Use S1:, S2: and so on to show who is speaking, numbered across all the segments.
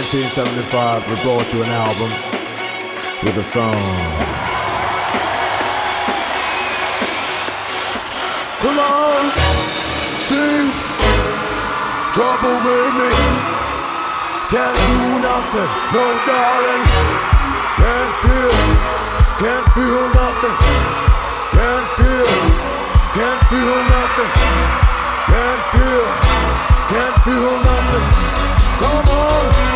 S1: 1975, we brought you an album with a song. Come on, sing. trouble with me. Can't do nothing, no darling. Can't feel, can't feel nothing. Can't feel, can't feel nothing. Can't feel, can't feel nothing. Come on.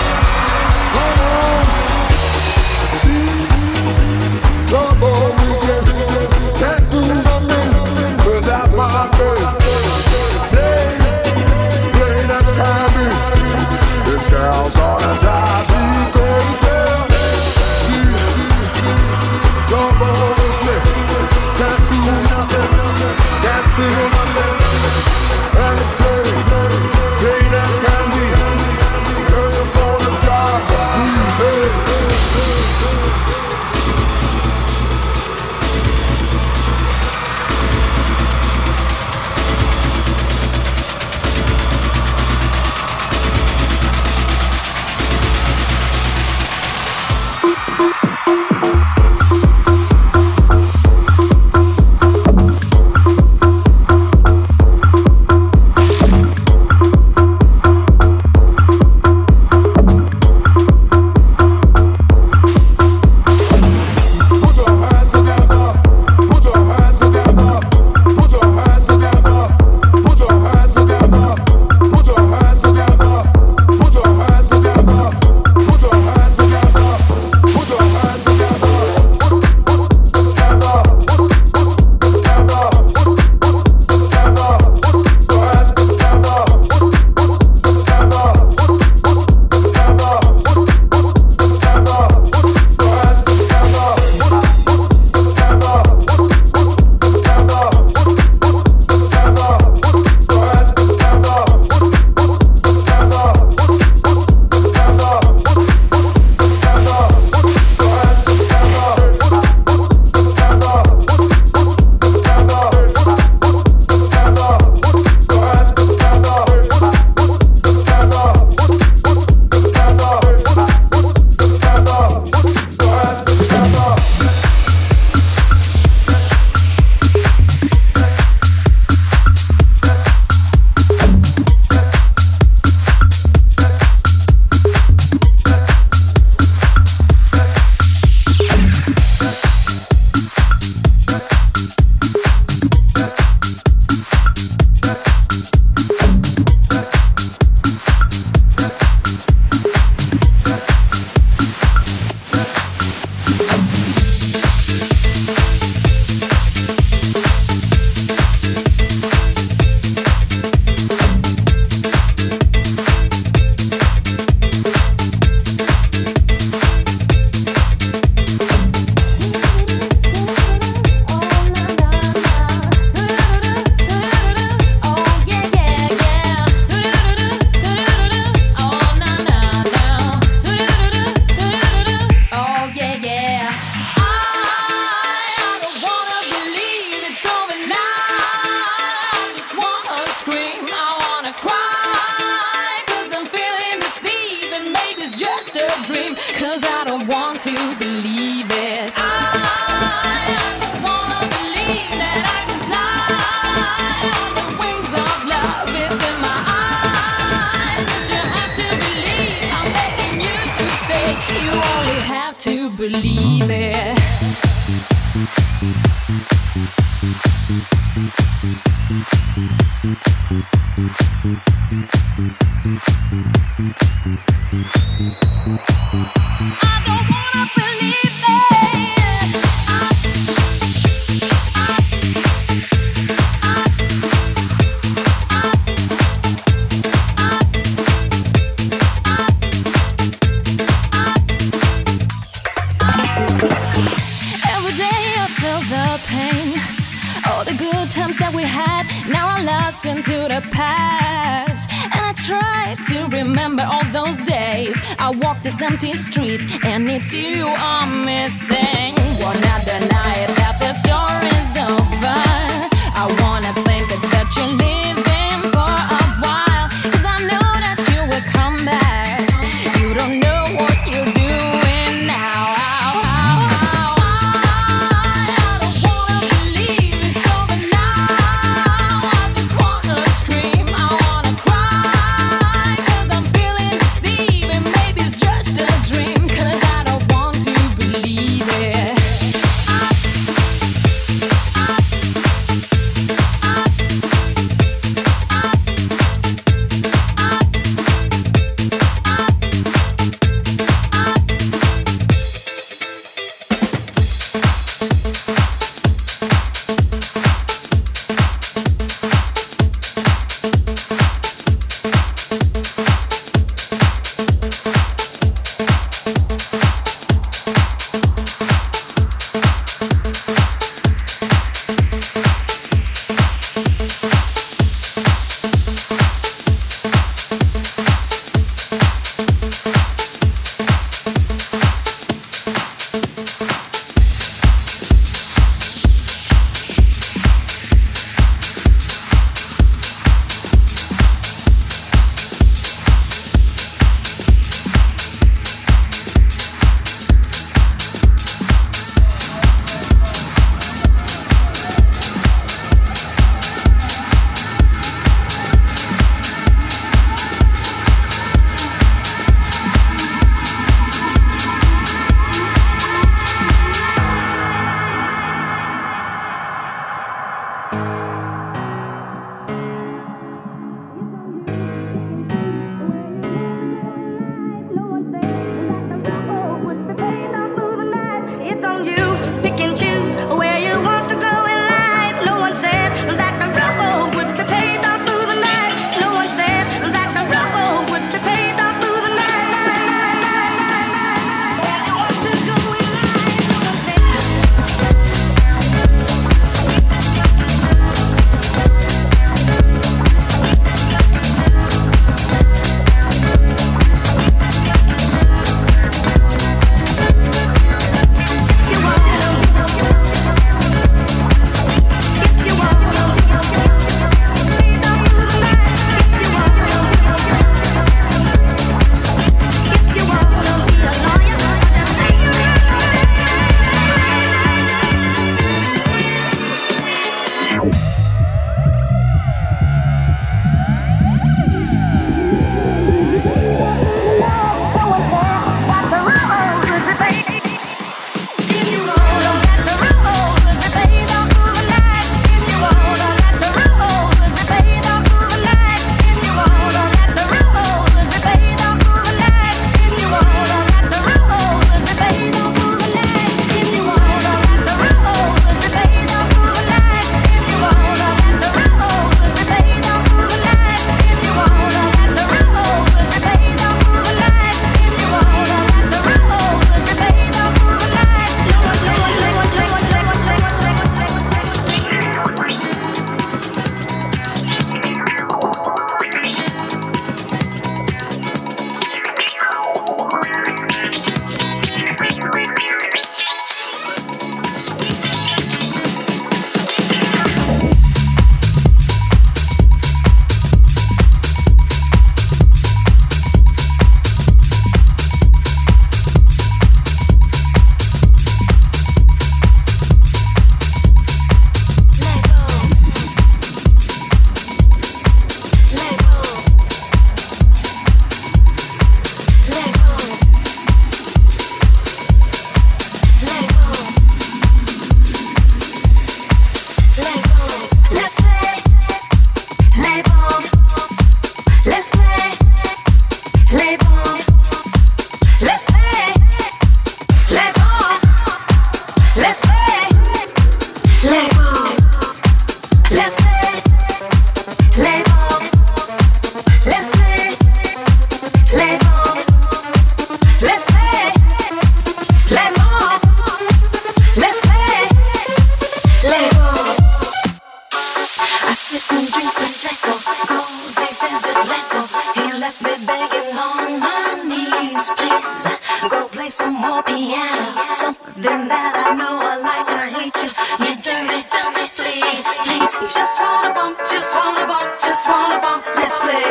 S1: house gonna die.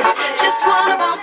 S1: Let's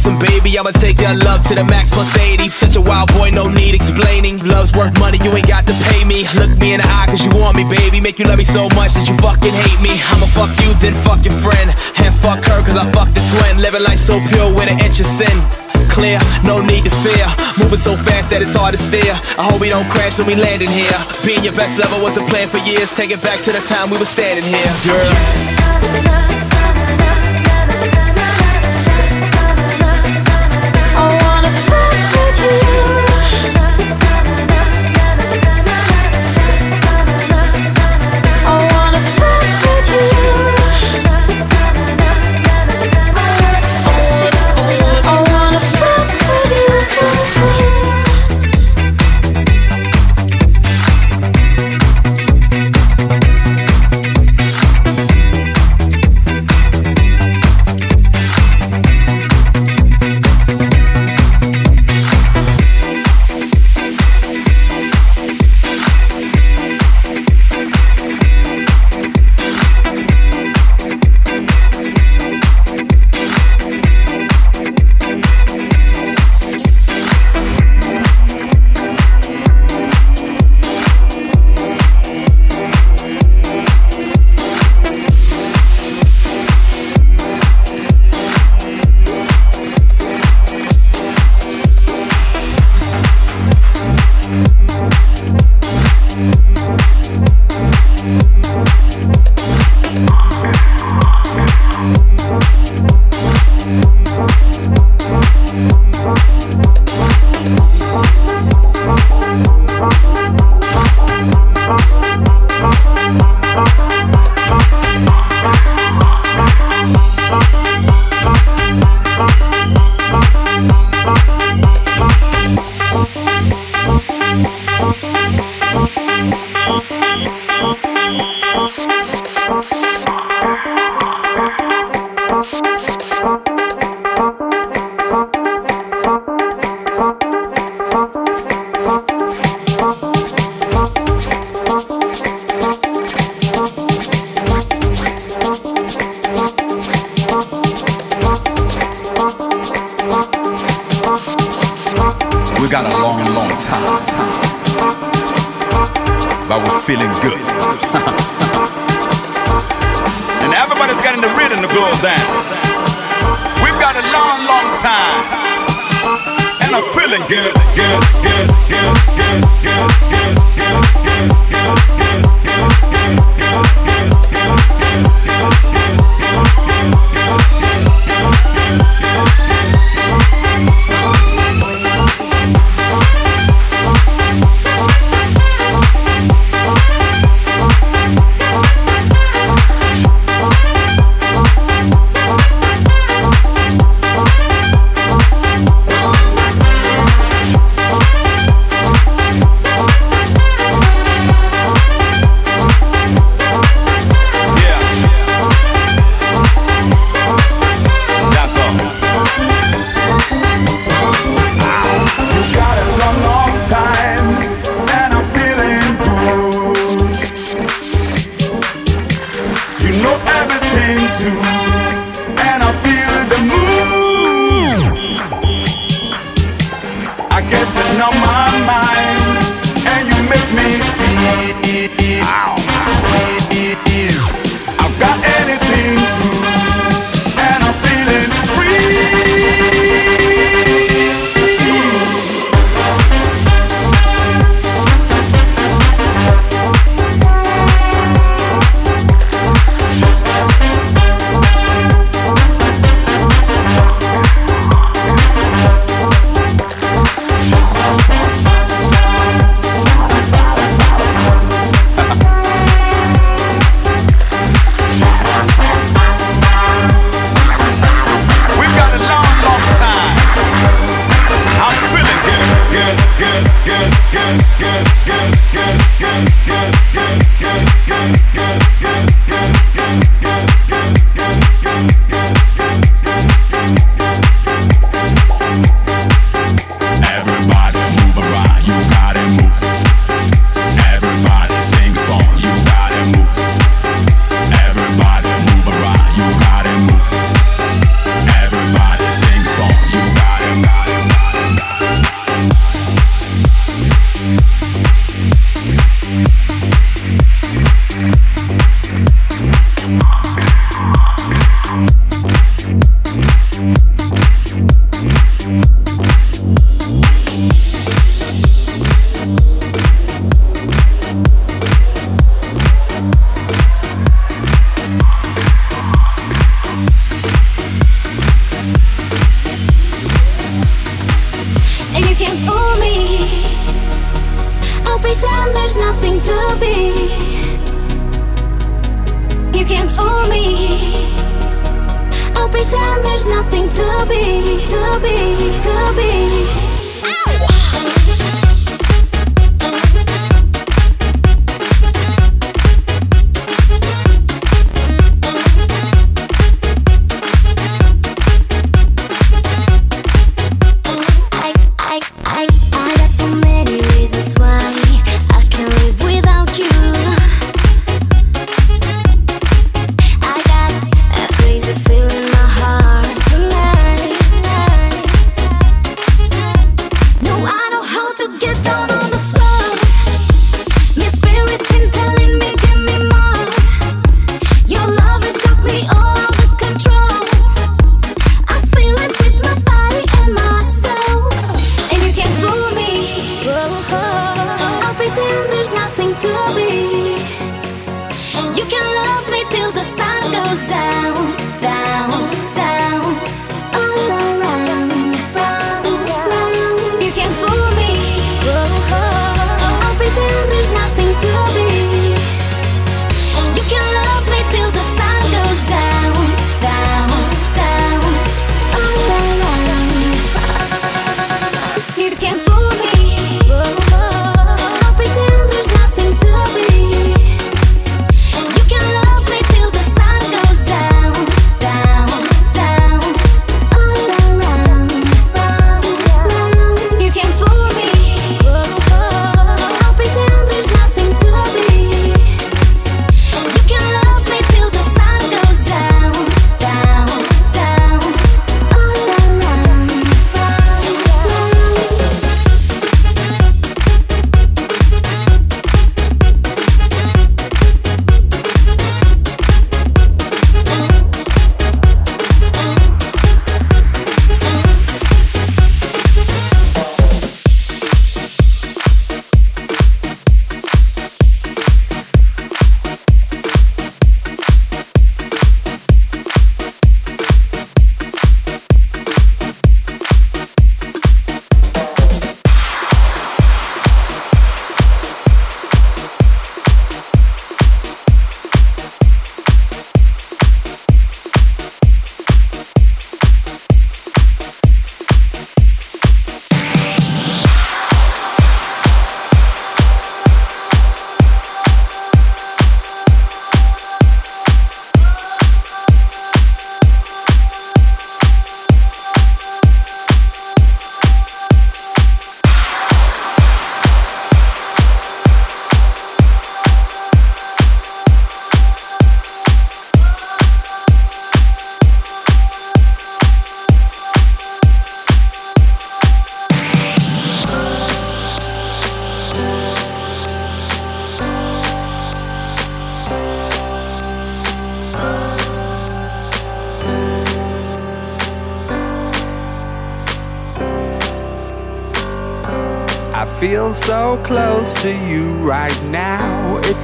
S1: awesome, baby. I'ma take your love to the max Mercedes. Such a wild boy,
S2: no need explaining. Love's worth money, you ain't got to pay me. Look me in the eye, cause you want me, baby. Make you love me so much that you fucking hate me. I'ma fuck you, then fuck your friend. And fuck her, cause I fuck the twin. Living life so pure with an inch of sin clear, no need to fear. Moving so fast that it's hard to steer. I hope we don't
S3: crash when we land in here. Being your best lover was a plan for years. Take it back to the time we were standing here, girl.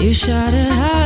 S1: Shoot me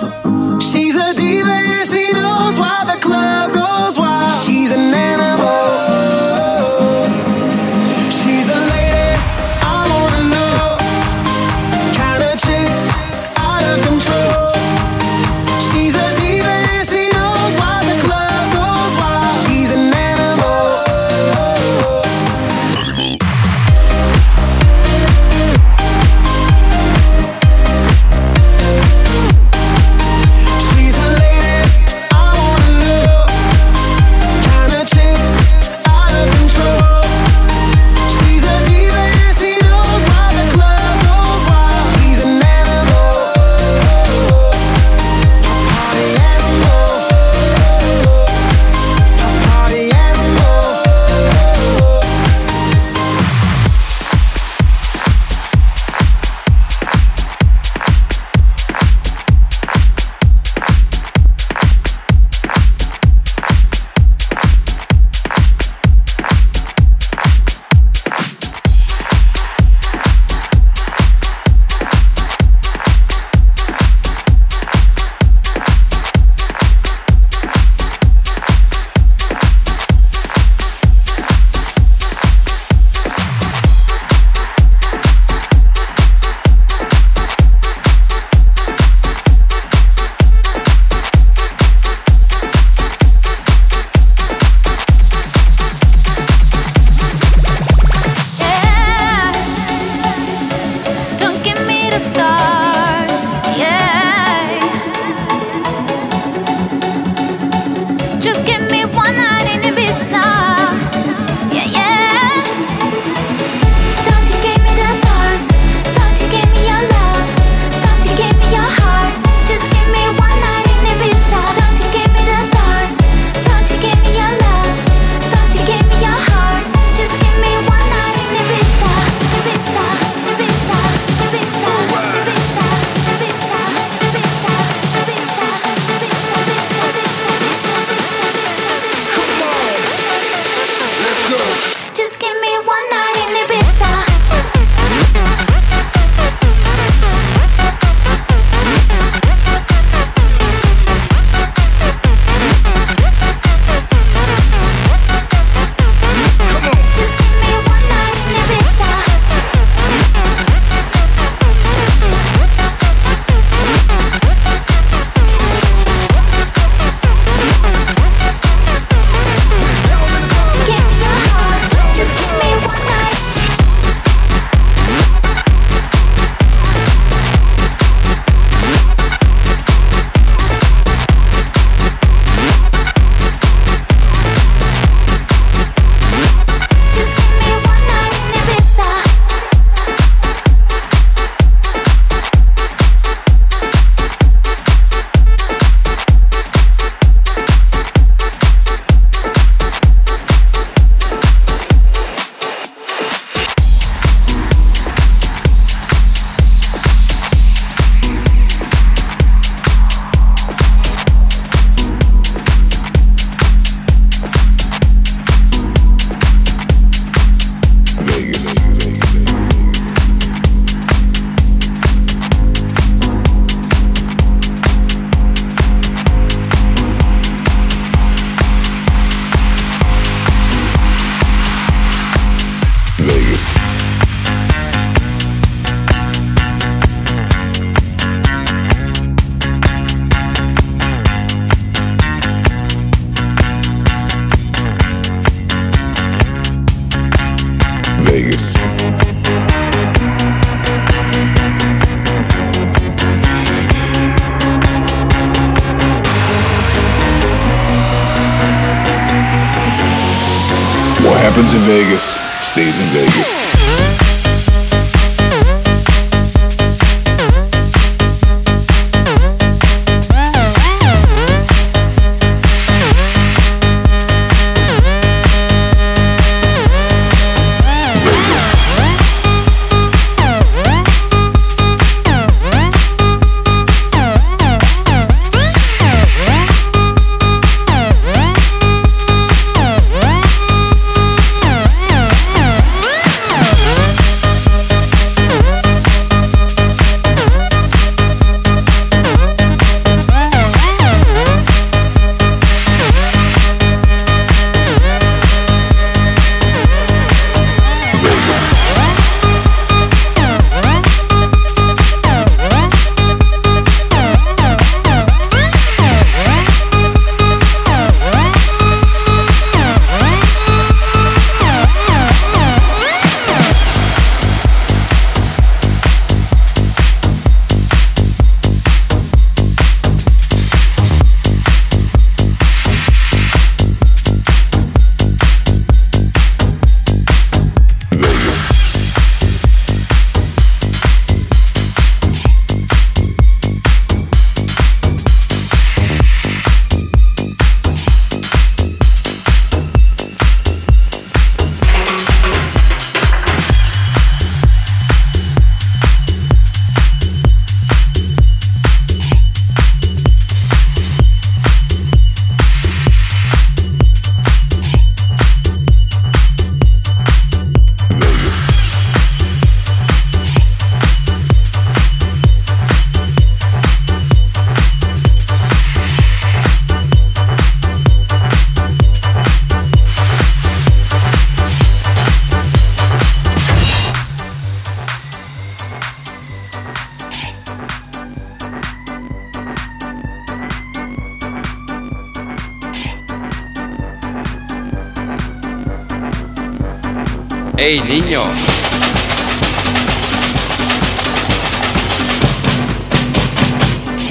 S4: chick out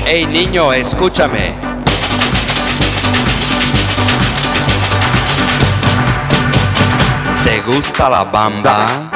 S5: Hey niño, escúchame. ¿Te gusta la
S6: bamba?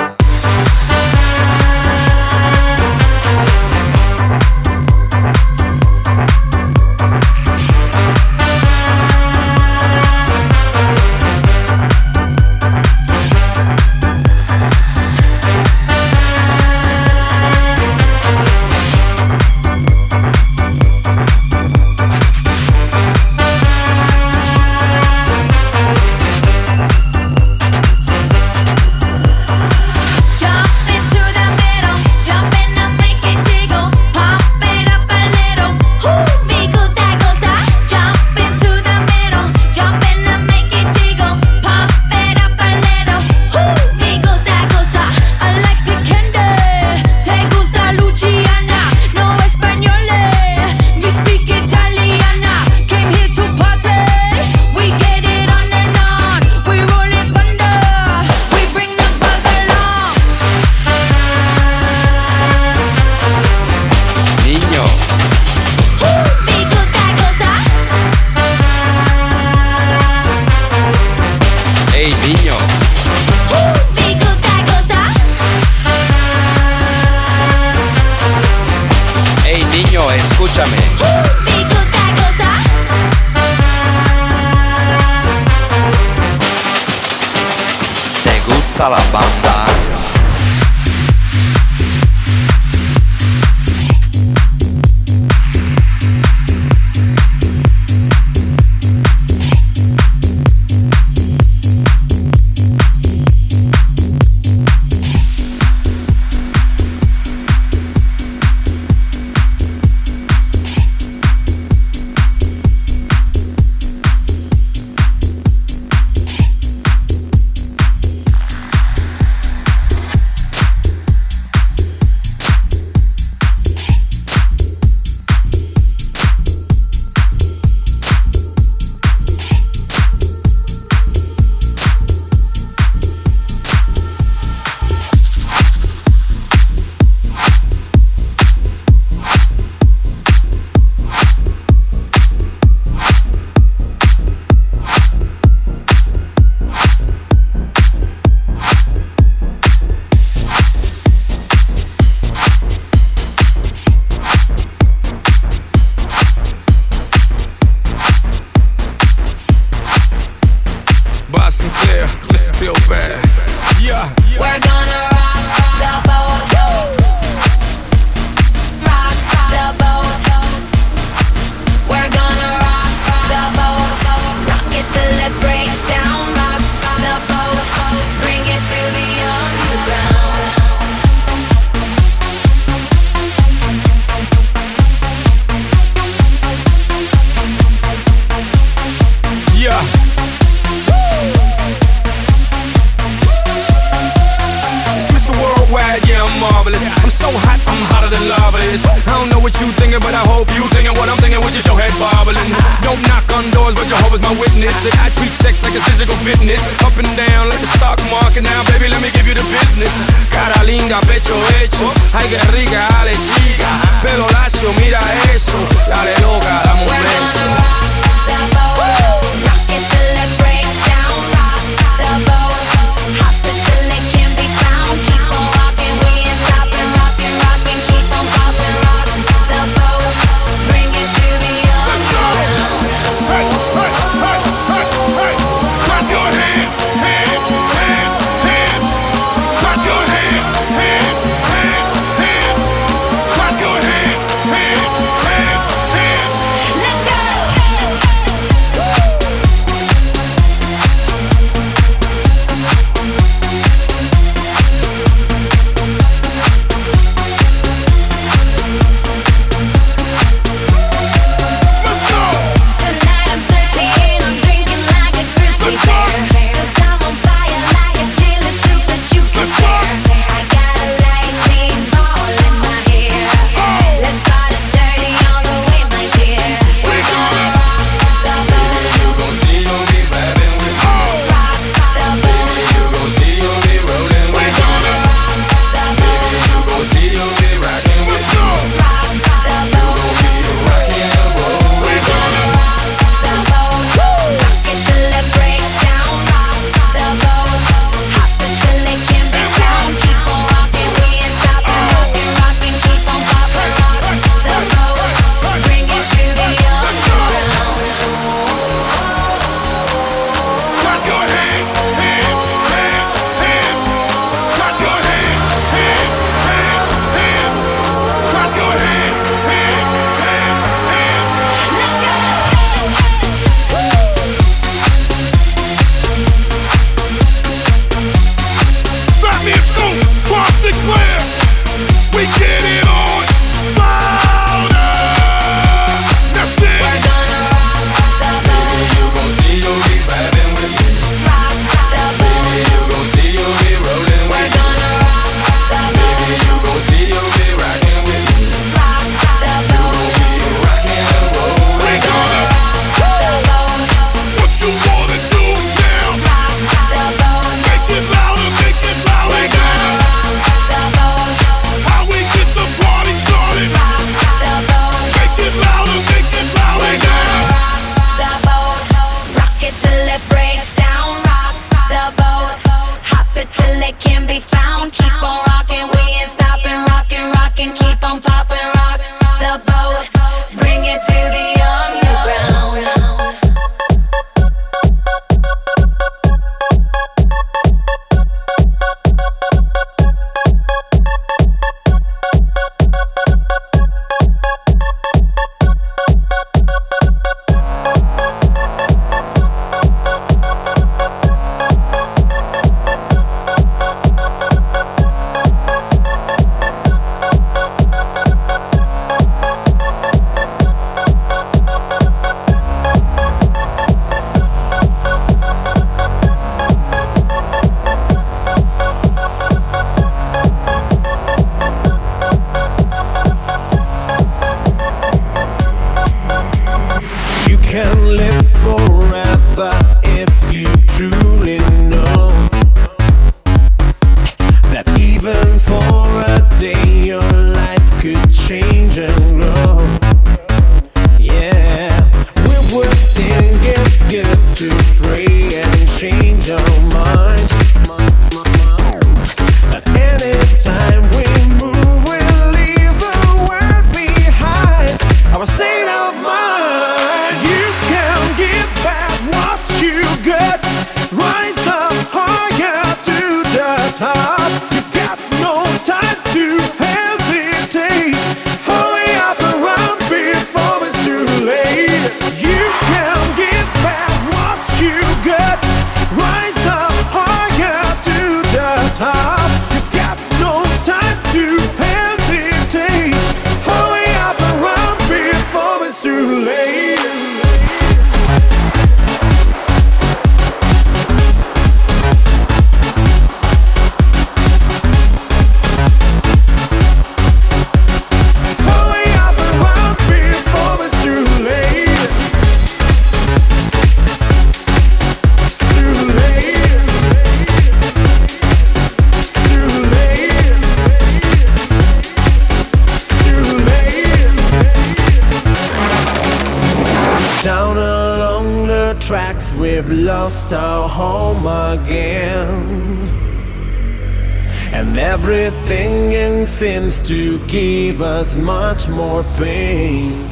S6: To give us much more pain.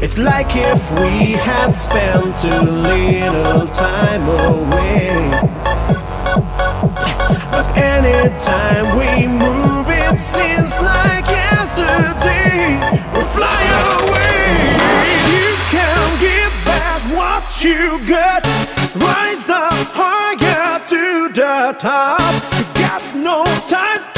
S6: It's like if we had spent too little time away. But anytime we move, it seems like yesterday. We fly away. You can give back what you got. Rise up higher to the top. You got no time